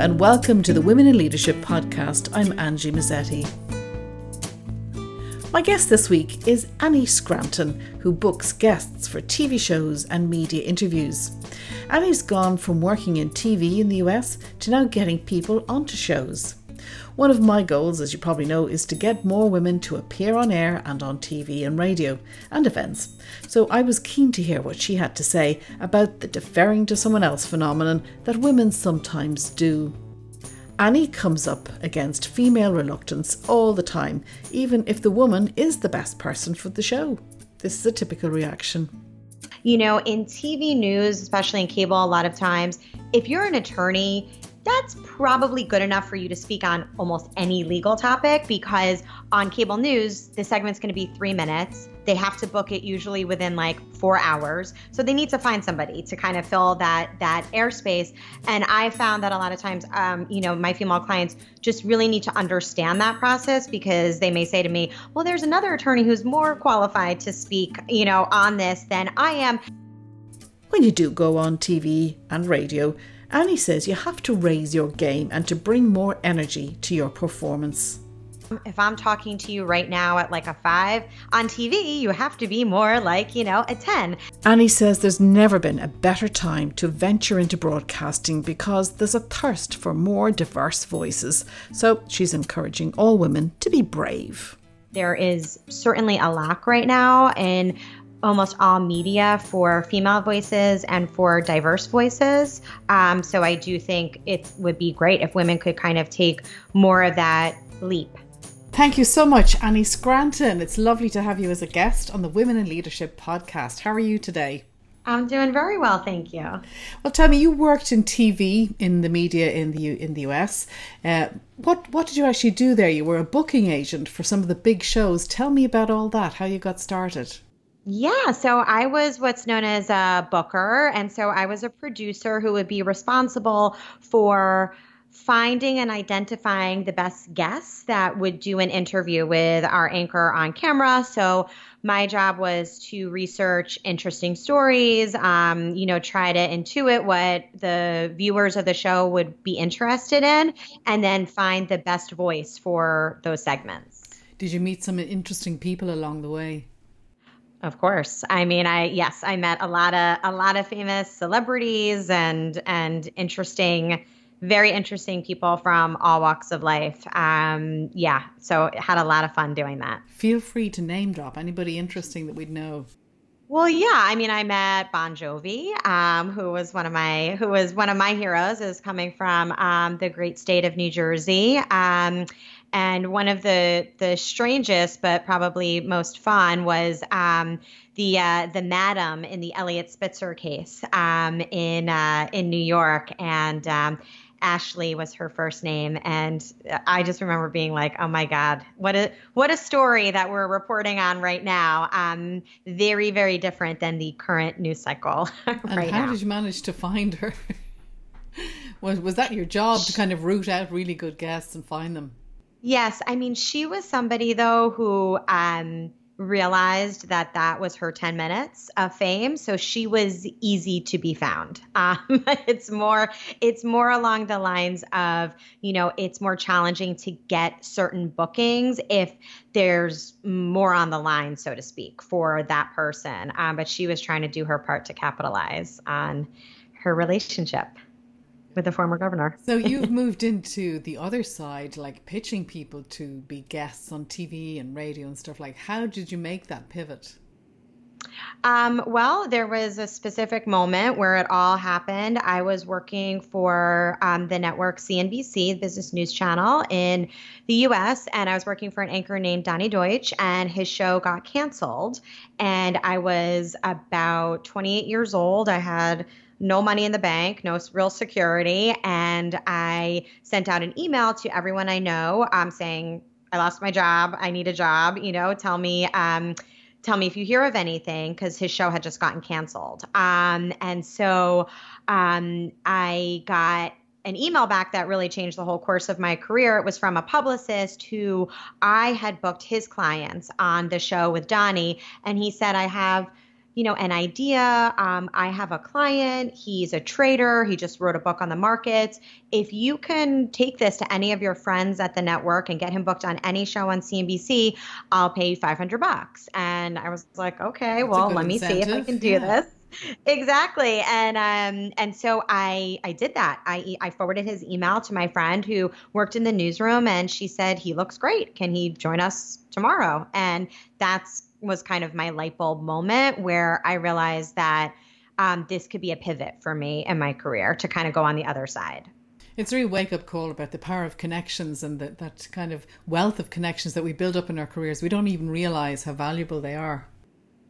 and welcome to the Women in Leadership podcast. I'm Angie Mezzetti. My guest this week is Annie Scranton, who books guests for TV shows and media interviews. Annie's gone from working in TV in the US to now getting people onto shows. One of my goals, as you probably know, is to get more women to appear on air and on TV and radio and events. So I was keen to hear what she had to say about the deferring to someone else phenomenon that women sometimes do. Annie comes up against female reluctance all the time, even if the woman is the best person for the show. This is a typical reaction. You know, in TV news, especially in cable, a lot of times, if you're an attorney, that's probably good enough for you to speak on almost any legal topic because on cable news, the segment's going to be three minutes. They have to book it usually within like four hours. So they need to find somebody to kind of fill that that airspace. And I found that a lot of times, um, you know, my female clients just really need to understand that process because they may say to me, well, there's another attorney who's more qualified to speak, you know, on this than I am. When you do go on TV and radio, Annie says you have to raise your game and to bring more energy to your performance. If I'm talking to you right now at like a five on TV, you have to be more like, you know, a 10. Annie says there's never been a better time to venture into broadcasting because there's a thirst for more diverse voices. So she's encouraging all women to be brave. There is certainly a lack right now in almost all media for female voices and for diverse voices. Um, so I do think it would be great if women could kind of take more of that leap. Thank you so much, Annie Scranton. It's lovely to have you as a guest on the Women in Leadership podcast. How are you today? I'm doing very well, thank you. Well, tell me, you worked in TV in the media in the in the US. Uh, what what did you actually do there? You were a booking agent for some of the big shows. Tell me about all that. How you got started. Yeah, so I was what's known as a booker. And so I was a producer who would be responsible for finding and identifying the best guests that would do an interview with our anchor on camera. So my job was to research interesting stories, um, you know, try to intuit what the viewers of the show would be interested in, and then find the best voice for those segments. Did you meet some interesting people along the way? Of course. I mean, I yes, I met a lot of a lot of famous celebrities and and interesting, very interesting people from all walks of life. Um, yeah, so had a lot of fun doing that. Feel free to name drop anybody interesting that we'd know. Well, yeah, I mean, I met Bon Jovi, um, who was one of my who was one of my heroes, is coming from um, the great state of New Jersey. Um, and one of the the strangest but probably most fun was um, the uh, the madam in the Eliot Spitzer case um, in uh, in New York, and um, Ashley was her first name, and I just remember being like, "Oh my God, what a what a story that we're reporting on right now! Um, very very different than the current news cycle right and how now." did you manage to find her? was was that your job to kind of root out really good guests and find them? Yes, I mean she was somebody though who um, realized that that was her 10 minutes of fame so she was easy to be found. Um, it's more it's more along the lines of you know it's more challenging to get certain bookings if there's more on the line so to speak for that person. Um, but she was trying to do her part to capitalize on her relationship with the former governor. so you've moved into the other side, like pitching people to be guests on TV and radio and stuff like. How did you make that pivot? Um, well, there was a specific moment where it all happened. I was working for um, the network CNBC, the Business News Channel in the US, and I was working for an anchor named Donny Deutsch, and his show got canceled. And I was about 28 years old. I had no money in the bank, no real security. And I sent out an email to everyone I know um, saying, I lost my job. I need a job. You know, tell me, um, tell me if you hear of anything because his show had just gotten canceled. Um, and so um, I got an email back that really changed the whole course of my career. It was from a publicist who I had booked his clients on the show with Donny, and he said, I have you know, an idea. Um, I have a client, he's a trader, he just wrote a book on the markets. If you can take this to any of your friends at the network and get him booked on any show on CNBC, I'll pay you 500 bucks. And I was like, okay, That's well, let me see if I can do yeah. this exactly and um and so i i did that i i forwarded his email to my friend who worked in the newsroom and she said he looks great can he join us tomorrow and that's was kind of my light bulb moment where i realized that um, this could be a pivot for me in my career to kind of go on the other side it's a real wake up call about the power of connections and the, that kind of wealth of connections that we build up in our careers. We don't even realize how valuable they are.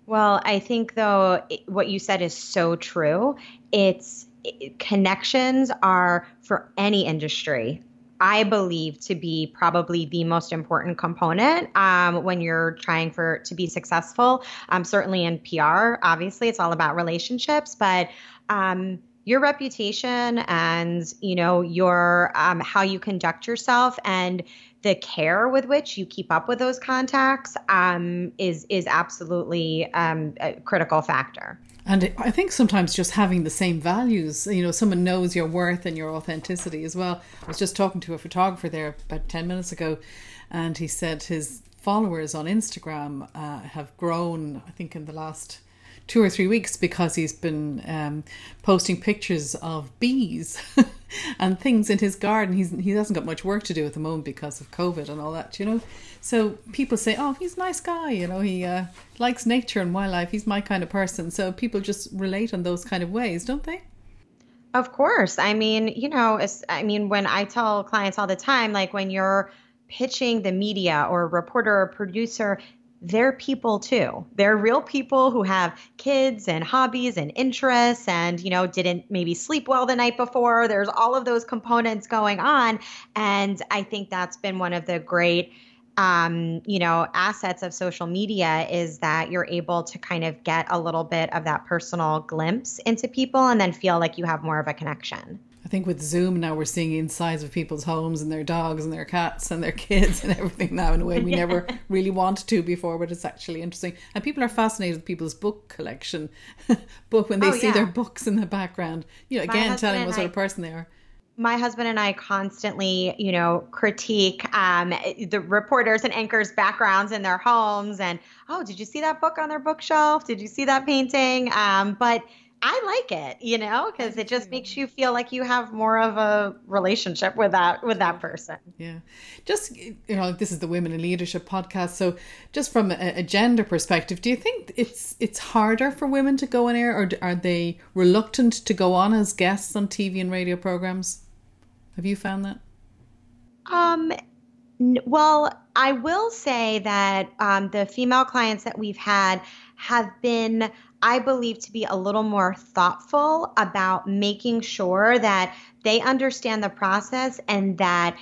Well, I think though what you said is so true. It's it, connections are for any industry. I believe to be probably the most important component um, when you're trying for to be successful. Um, certainly in PR, obviously it's all about relationships, but um, your reputation and you know your um, how you conduct yourself and the care with which you keep up with those contacts um, is is absolutely um, a critical factor. And I think sometimes just having the same values, you know, someone knows your worth and your authenticity as well. I was just talking to a photographer there about 10 minutes ago, and he said his followers on Instagram uh, have grown, I think, in the last two or three weeks because he's been um, posting pictures of bees and things in his garden. He's he hasn't got much work to do at the moment because of COVID and all that, you know. So people say, "Oh, he's a nice guy," you know. He uh, likes nature and wildlife. He's my kind of person. So people just relate on those kind of ways, don't they? Of course. I mean, you know, I mean, when I tell clients all the time, like when you're pitching the media or a reporter or producer, they're people too. They're real people who have kids and hobbies and interests and, you know, didn't maybe sleep well the night before. There's all of those components going on. And I think that's been one of the great, um, you know, assets of social media is that you're able to kind of get a little bit of that personal glimpse into people and then feel like you have more of a connection. I think with Zoom now we're seeing insides of people's homes and their dogs and their cats and their kids and everything now in a way we yeah. never really wanted to before, but it's actually interesting. And people are fascinated with people's book collection, but when they oh, see yeah. their books in the background, you know, again telling what sort of person they are my husband and I constantly, you know, critique um, the reporters and anchors' backgrounds in their homes. And oh, did you see that book on their bookshelf? Did you see that painting? Um, but I like it, you know, because it just makes you feel like you have more of a relationship with that with that person. Yeah, just you know, this is the Women in Leadership podcast. So, just from a, a gender perspective, do you think it's it's harder for women to go on air, or are they reluctant to go on as guests on TV and radio programs? Have you found that? Um, well, I will say that um, the female clients that we've had have been I believe to be a little more thoughtful about making sure that they understand the process and that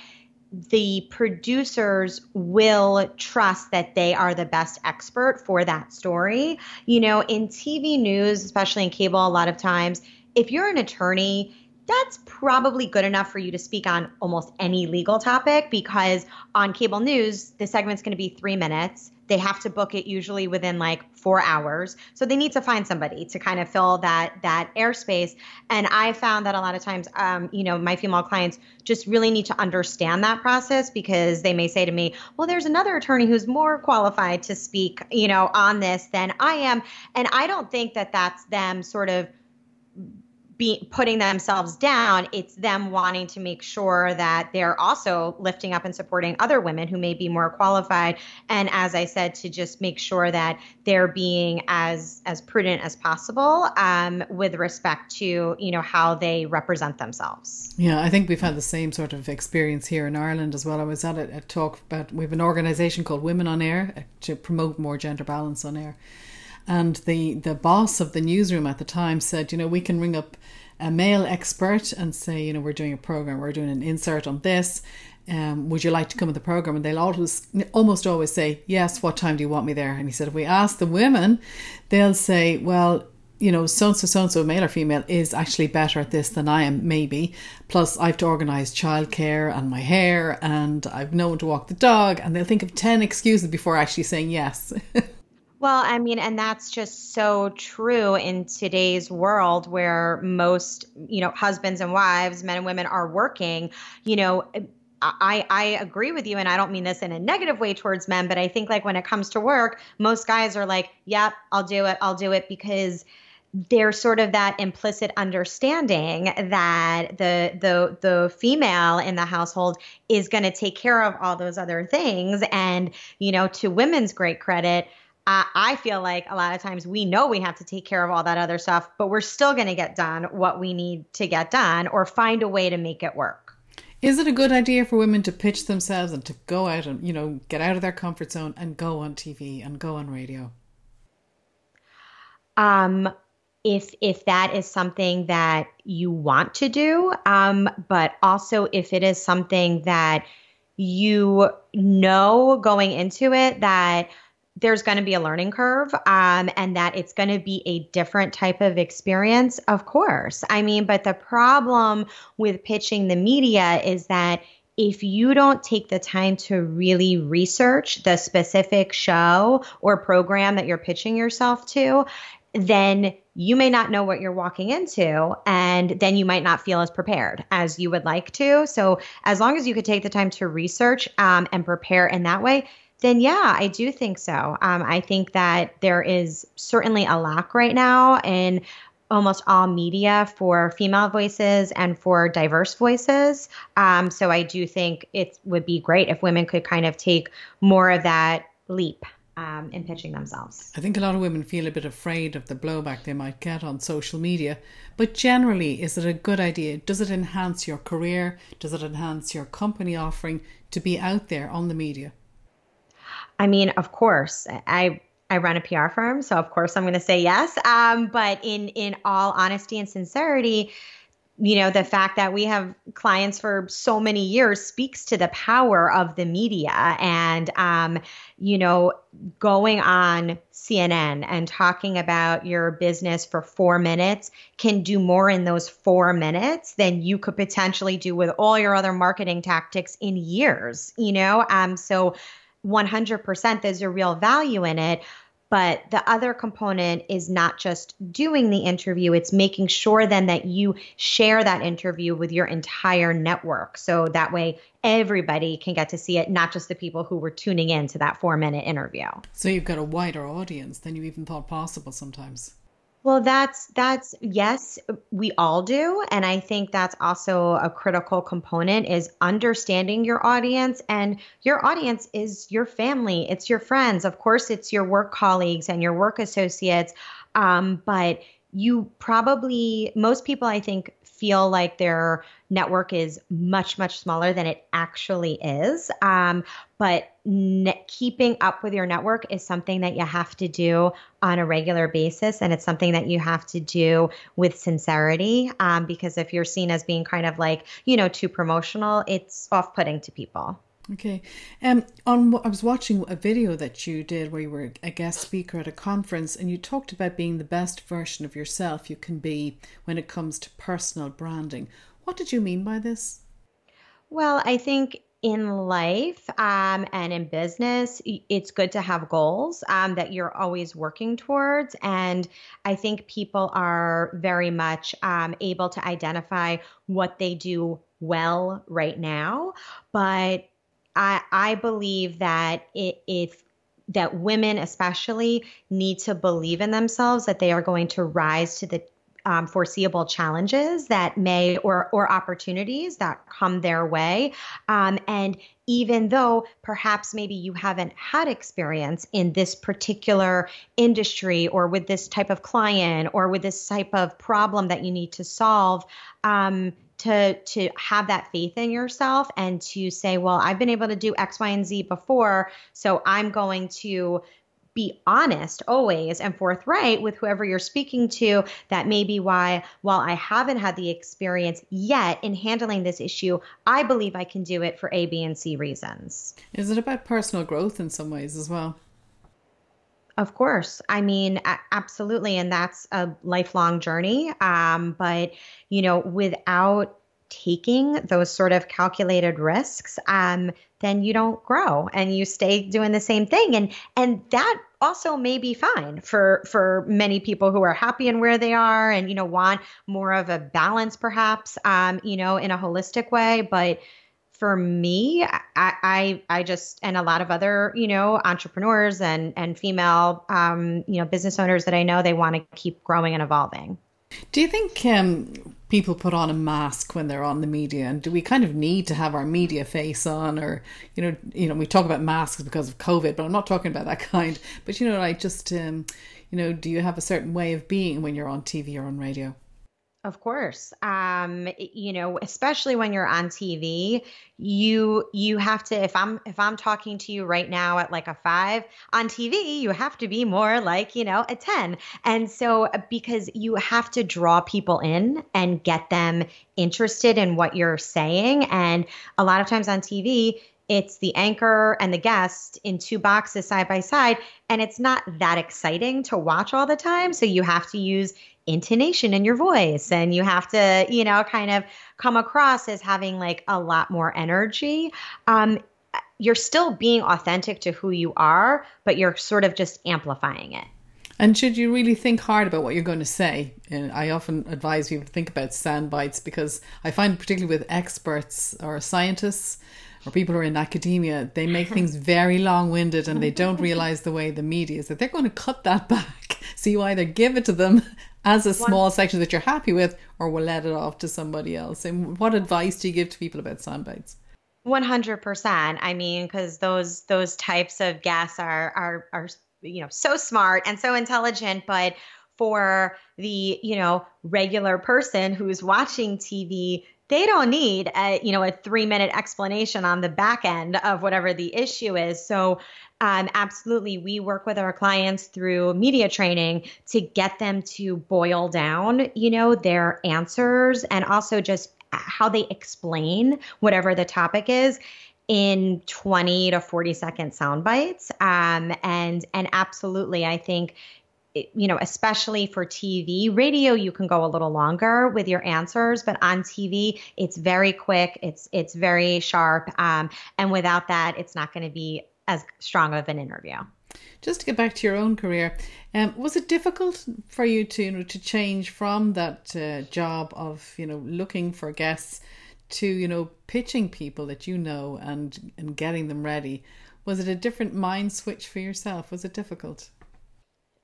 the producers will trust that they are the best expert for that story. You know, in TV news, especially in cable, a lot of times, if you're an attorney, that's probably good enough for you to speak on almost any legal topic because on cable news, the segment's going to be three minutes. They have to book it usually within like four hours. So they need to find somebody to kind of fill that that airspace. And i found that a lot of times um, you know my female clients just really need to understand that process because they may say to me well there's another attorney who's more qualified to speak you know on this than i am. And i don't think that that's them sort of be putting themselves down it's them wanting to make sure that they're also lifting up and supporting other women who may be more qualified. And as i said to just make sure that they're being as as prudent as possible um, with respect to you know how they represent themselves. Yeah i think we've had the same sort of experience here in ireland as well. I was at a, a talk about we have an organization called women on air uh, to promote more gender balance on air and the the boss of the newsroom at the time said, you know, we can ring up a male expert and say, you know, we're doing a program, we're doing an insert on this. Um, would you like to come to the program? And they'll always, almost always say, yes. What time do you want me there? And he said, if we ask the women, they'll say, well, you know, so and so, so and so, male or female, is actually better at this than I am, maybe. Plus, I have to organise childcare and my hair, and I've known to walk the dog, and they'll think of 10 excuses before actually saying yes. Well, I mean, and that's just so true in today's world where most, you know, husbands and wives, men and women are working, you know, I, I agree with you, and I don't mean this in a negative way towards men, but I think like when it comes to work, most guys are like, "Yep, I'll do it. I'll do it," because there's sort of that implicit understanding that the the the female in the household is going to take care of all those other things, and you know, to women's great credit. I feel like a lot of times we know we have to take care of all that other stuff, but we're still going to get done what we need to get done or find a way to make it work. Is it a good idea for women to pitch themselves and to go out and, you know, get out of their comfort zone and go on TV and go on radio? Um, if if that is something that you want to do, um, but also if it is something that you know going into it that there's going to be a learning curve um, and that it's going to be a different type of experience, of course. I mean, but the problem with pitching the media is that if you don't take the time to really research the specific show or program that you're pitching yourself to, then you may not know what you're walking into and then you might not feel as prepared as you would like to. So, as long as you could take the time to research um, and prepare in that way, then yeah, I do think so. Um, I think that there is certainly a lack right now in almost all media for female voices and for diverse voices. Um, so I do think it would be great if women could kind of take more of that leap. Um, in pitching themselves. I think a lot of women feel a bit afraid of the blowback they might get on social media. But generally, is it a good idea? Does it enhance your career? Does it enhance your company offering to be out there on the media? I mean, of course, I I run a PR firm, so of course I'm going to say yes. Um, but in in all honesty and sincerity, you know, the fact that we have clients for so many years speaks to the power of the media. And, um, you know, going on CNN and talking about your business for four minutes can do more in those four minutes than you could potentially do with all your other marketing tactics in years, you know? Um, so 100% there's a real value in it. But the other component is not just doing the interview, it's making sure then that you share that interview with your entire network. So that way everybody can get to see it, not just the people who were tuning in to that four minute interview. So you've got a wider audience than you even thought possible sometimes. Well, that's that's yes, we all do, and I think that's also a critical component is understanding your audience and your audience is your family, it's your friends, of course it's your work colleagues and your work associates, um, but you probably most people I think feel like their network is much much smaller than it actually is. Um, but ne- keeping up with your network is something that you have to do on a regular basis and it's something that you have to do with sincerity. Um, because if you're seen as being kind of like you know too promotional it's off-putting to people Okay. Um, on I was watching a video that you did where you were a guest speaker at a conference, and you talked about being the best version of yourself you can be when it comes to personal branding. What did you mean by this? Well, I think in life um, and in business, it's good to have goals um, that you're always working towards. And I think people are very much um, able to identify what they do well right now. But I, I believe that it, if that women especially need to believe in themselves that they are going to rise to the um, foreseeable challenges that may or or opportunities that come their way. Um, and even though perhaps maybe you haven't had experience in this particular industry or with this type of client or with this type of problem that you need to solve um, to to have that faith in yourself and to say well i've been able to do x y and z before so i'm going to be honest always and forthright with whoever you're speaking to that may be why while i haven't had the experience yet in handling this issue i believe i can do it for a b and c reasons. Is it about personal growth in some ways as well of course. I mean, absolutely. And that's a lifelong journey. Um, but, you know, without taking those sort of calculated risks, um, then you don't grow and you stay doing the same thing. And and that also may be fine for for many people who are happy in where they are and you know want more of a balance perhaps um, you know in a holistic way but for me I, I i just and a lot of other you know entrepreneurs and and female um, you know business owners that i know they want to keep growing and evolving do you think um, people put on a mask when they're on the media, and do we kind of need to have our media face on, or you know, you know, we talk about masks because of COVID, but I'm not talking about that kind. But you know, like just um, you know, do you have a certain way of being when you're on TV or on radio? Of course. Um, you know, especially when you're on TV, you you have to if I'm if I'm talking to you right now at like a 5 on TV, you have to be more like, you know, a 10. And so uh, because you have to draw people in and get them interested in what you're saying and a lot of times on TV, it's the anchor and the guest in two boxes side by side and it's not that exciting to watch all the time so you have to use intonation in your voice and you have to you know kind of come across as having like a lot more energy um, you're still being authentic to who you are but you're sort of just amplifying it and should you really think hard about what you're going to say? And I often advise people to think about sound bites because I find, particularly with experts or scientists or people who are in academia, they make things very long winded and they don't realize the way the media is that they're going to cut that back. So you either give it to them as a small One. section that you're happy with, or we'll let it off to somebody else. And what advice do you give to people about sound bites? One hundred percent. I mean, because those those types of guests are are are you know so smart and so intelligent, but for the you know regular person who's watching TV, they don't need a you know a three minute explanation on the back end of whatever the issue is. So um, absolutely we work with our clients through media training to get them to boil down you know their answers and also just how they explain whatever the topic is in 20 to 40 second sound bites. Um, and and absolutely i think you know, especially for TV, radio you can go a little longer with your answers, but on TV it's very quick, it's it's very sharp, um, and without that, it's not going to be as strong of an interview. Just to get back to your own career, um, was it difficult for you to you know, to change from that uh, job of you know looking for guests to you know pitching people that you know and and getting them ready? Was it a different mind switch for yourself? Was it difficult?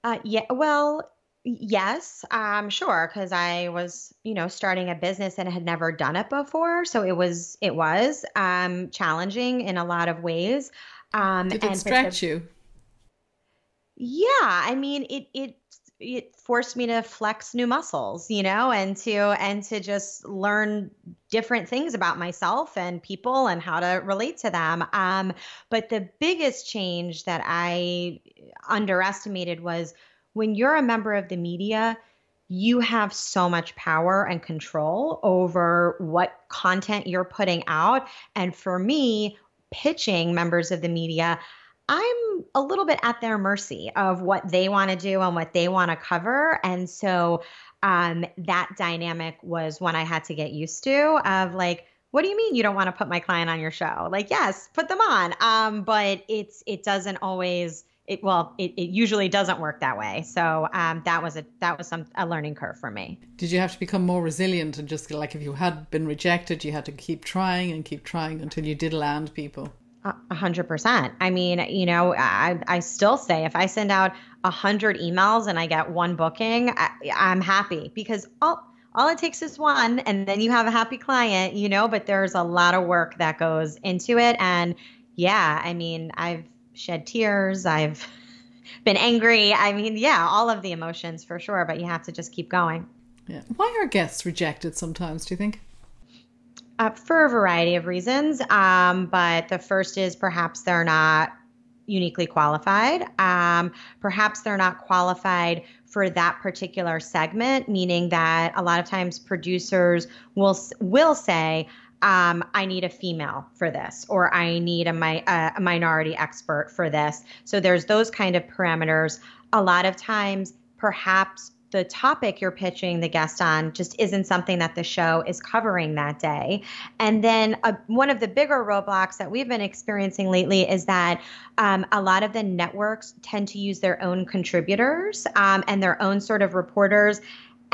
Uh, yeah, well, yes, um, sure, because I was, you know, starting a business and had never done it before, so it was it was um, challenging in a lot of ways. Um, Did it stretch the, you? Yeah, I mean, it it it forced me to flex new muscles, you know, and to and to just learn different things about myself and people and how to relate to them. Um, but the biggest change that I underestimated was when you're a member of the media, you have so much power and control over what content you're putting out. And for me, pitching members of the media, I'm a little bit at their mercy of what they want to do and what they want to cover. And so um, that dynamic was one I had to get used to of like, what do you mean you don't want to put my client on your show? Like, yes, put them on. Um, but it's it doesn't always it well it, it usually doesn't work that way so um, that was a that was some a learning curve for me did you have to become more resilient and just like if you had been rejected you had to keep trying and keep trying until you did land people a hundred percent. I mean, you know, I, I still say if I send out a hundred emails and I get one booking, I, I'm happy because all all it takes is one, and then you have a happy client, you know. But there's a lot of work that goes into it, and yeah, I mean, I've shed tears. I've been angry. I mean, yeah, all of the emotions for sure, but you have to just keep going. Yeah. Why are guests rejected sometimes, do you think? Uh, for a variety of reasons. Um, but the first is perhaps they're not uniquely qualified. Um, perhaps they're not qualified for that particular segment, meaning that a lot of times producers will will say, um, I need a female for this, or I need a, mi- a minority expert for this. So there's those kind of parameters. A lot of times, perhaps the topic you're pitching the guest on just isn't something that the show is covering that day. And then uh, one of the bigger roadblocks that we've been experiencing lately is that um, a lot of the networks tend to use their own contributors um, and their own sort of reporters.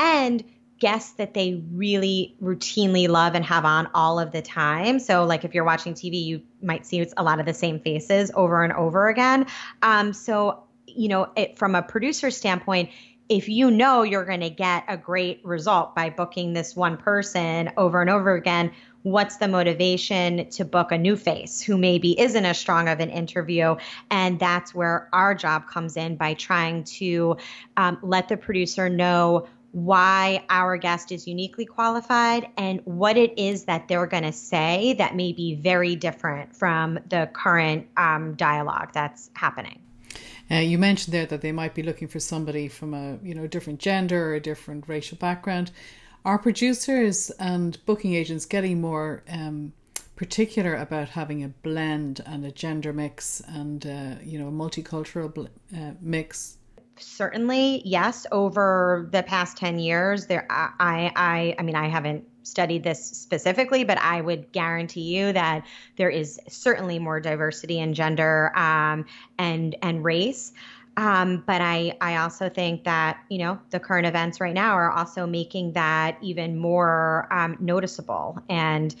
And guests that they really routinely love and have on all of the time. So, like if you're watching TV, you might see a lot of the same faces over and over again. Um, so, you know, it, from a producer standpoint, if you know you're going to get a great result by booking this one person over and over again, what's the motivation to book a new face who maybe isn't as strong of an interview? And that's where our job comes in by trying to um, let the producer know why our guest is uniquely qualified and what it is that they're going to say that may be very different from the current um, dialogue that's happening. Uh, you mentioned there that they might be looking for somebody from a you know different gender or a different racial background. Are producers and booking agents getting more um, particular about having a blend and a gender mix and uh, you know a multicultural bl- uh, mix certainly yes over the past 10 years there i i i mean i haven't studied this specifically but i would guarantee you that there is certainly more diversity in gender um, and and race um, but I, I also think that you know the current events right now are also making that even more um, noticeable. And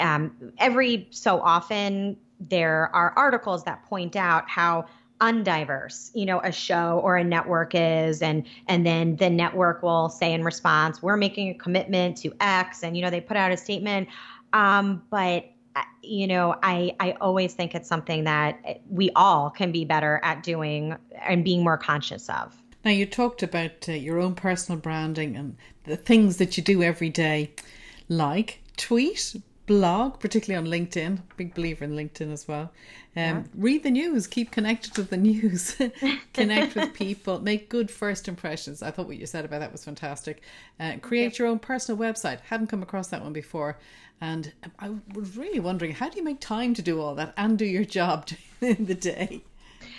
um, every so often there are articles that point out how undiverse you know a show or a network is and and then the network will say in response we're making a commitment to x and you know they put out a statement. Um, but uh, you know i i always think it's something that we all can be better at doing and being more conscious of. Now you talked about uh, your own personal branding and the things that you do every day like tweet blog, particularly on LinkedIn. Big believer in LinkedIn as well. Um, yeah. Read the news, keep connected to the news, connect with people, make good first impressions. I thought what you said about that was fantastic. Uh, create your own personal website. Hadn't come across that one before. And I was really wondering how do you make time to do all that and do your job in the day?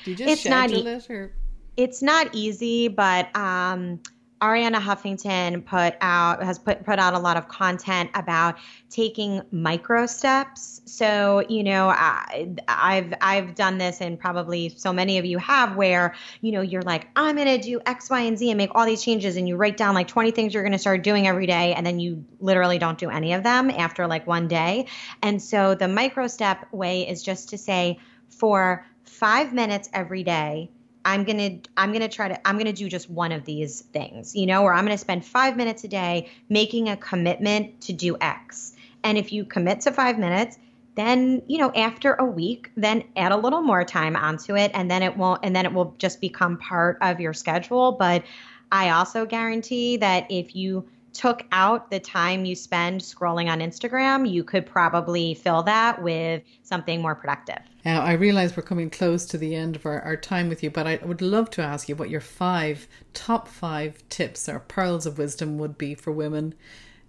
Do you just it's schedule not e- it or? It's not easy, but um, Arianna Huffington put out has put put out a lot of content about taking micro steps. So you know, I, I've I've done this, and probably so many of you have, where you know you're like, I'm gonna do X, Y, and Z, and make all these changes, and you write down like 20 things you're gonna start doing every day, and then you literally don't do any of them after like one day. And so the micro step way is just to say for five minutes every day I'm going to I'm going to try to I'm going to do just one of these things, you know, or I'm going to spend 5 minutes a day making a commitment to do X. And if you commit to 5 minutes, then, you know, after a week, then add a little more time onto it and then it won't and then it will just become part of your schedule, but I also guarantee that if you took out the time you spend scrolling on Instagram, you could probably fill that with something more productive. Now, I realize we're coming close to the end of our, our time with you, but I would love to ask you what your five top five tips or pearls of wisdom would be for women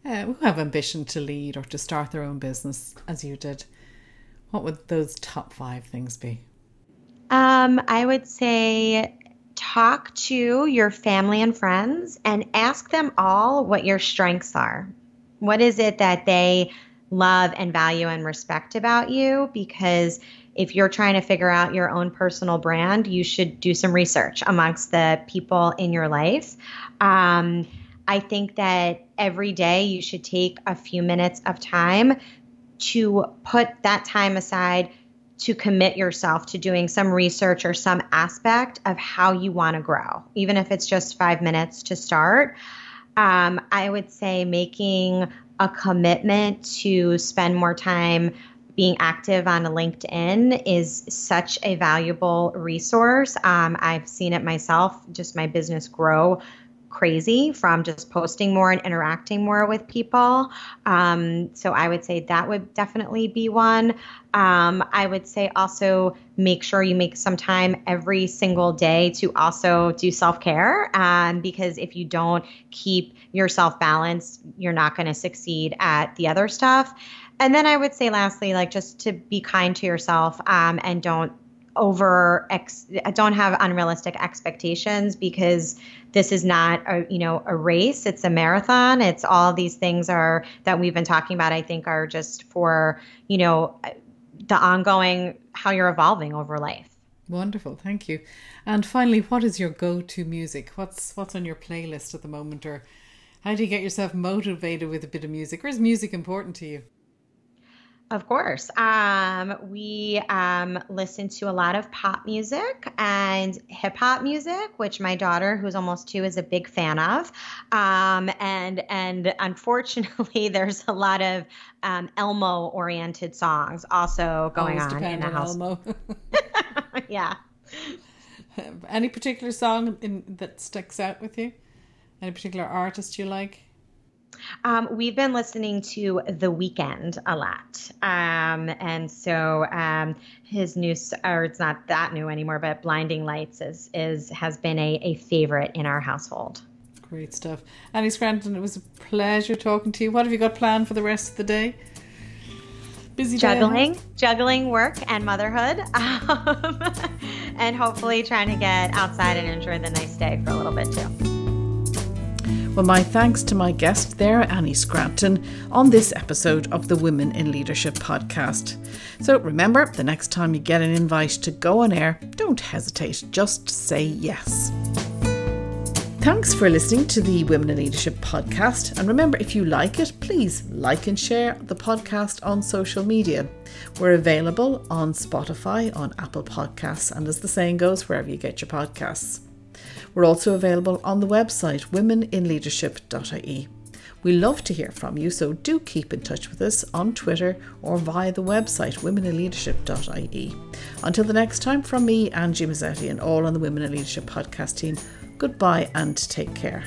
uh, who have ambition to lead or to start their own business as you did. What would those top five things be? Um, I would say talk to your family and friends and ask them all what your strengths are. What is it that they love and value and respect about you? Because if you're trying to figure out your own personal brand, you should do some research amongst the people in your life. Um, I think that every day you should take a few minutes of time to put that time aside to commit yourself to doing some research or some aspect of how you want to grow, even if it's just five minutes to start. Um, I would say making a commitment to spend more time being active on LinkedIn is such a valuable resource. Um, I've seen it myself, just my business grow crazy from just posting more and interacting more with people. Um, so I would say that would definitely be one. Um, I would say also make sure you make some time every single day to also do self care. Um, because if you don't keep yourself balanced, you're not going to succeed at the other stuff. And then I would say, lastly, like just to be kind to yourself um, and don't over ex- don't have unrealistic expectations because this is not a you know a race it's a marathon it's all these things are that we've been talking about i think are just for you know the ongoing how you're evolving over life Wonderful, thank you. And finally, what is your go-to music? What's what's on your playlist at the moment, or how do you get yourself motivated with a bit of music? Or is music important to you? Of course. Um, we um, listen to a lot of pop music and hip hop music, which my daughter, who's almost two, is a big fan of. Um, and and unfortunately, there's a lot of um, Elmo oriented songs also going Always on in the house. Elmo. yeah. Any particular song in, that sticks out with you? Any particular artist you like? Um, we've been listening to The Weeknd a lot. Um, and so um, his new, or it's not that new anymore, but Blinding Lights is, is has been a, a favorite in our household. Great stuff. Annie Scranton, it was a pleasure talking to you. What have you got planned for the rest of the day? Busy juggling, day, juggling work and motherhood, um, and hopefully trying to get outside and enjoy the nice day for a little bit too. Well, my thanks to my guest there, Annie Scranton, on this episode of the Women in Leadership podcast. So remember, the next time you get an invite to go on air, don't hesitate, just say yes. Thanks for listening to the Women in Leadership podcast. And remember, if you like it, please like and share the podcast on social media. We're available on Spotify, on Apple Podcasts, and as the saying goes, wherever you get your podcasts. We're also available on the website womeninleadership.ie. We love to hear from you, so do keep in touch with us on Twitter or via the website womeninleadership.ie. Until the next time, from me, Angie Mezzetti, and all on the Women in Leadership podcast team, goodbye and take care.